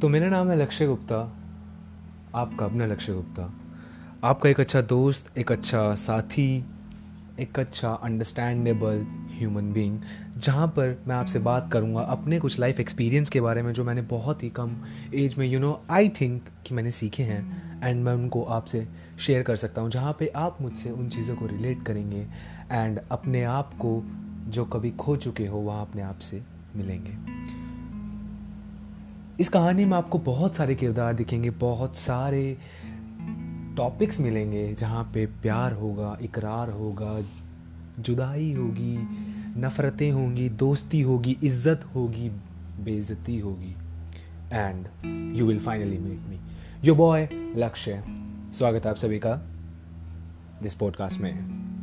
तो मेरा नाम है लक्ष्य गुप्ता। आपका अपना लक्ष्य गुप्ता। आपका एक अच्छा दोस्त, एक अच्छा साथी, एक अच्छा अंडरस्टैंडेबल ह्यूमन बीइंग जहाँ पर मैं आपसे बात करूँगा अपने कुछ लाइफ एक्सपीरियंस के बारे में जो मैंने बहुत ही कम एज में यू नो आई थिंक कि मैंने सीखे हैं एंड मैं उनको आपसे शेयर कर सकता हूँ, जहाँ पे आप मुझसे उन चीज़ों को रिलेट करेंगे एंड अपने आप को जो कभी खो चुके हो, वहाँ अपने आप से मिलेंगे। इस कहानी में आपको बहुत सारे किरदार दिखेंगे, बहुत सारे टॉपिक्स मिलेंगे जहाँ पे प्यार होगा, इकरार होगा, जुदाई होगी, नफ़रतें होंगी, दोस्ती होगी, इज़्ज़त होगी, बेइज्जती होगी। And you will finally meet me yo boy Lakshya. स्वागत है आप सभी का। दिस पॉडकास्ट में।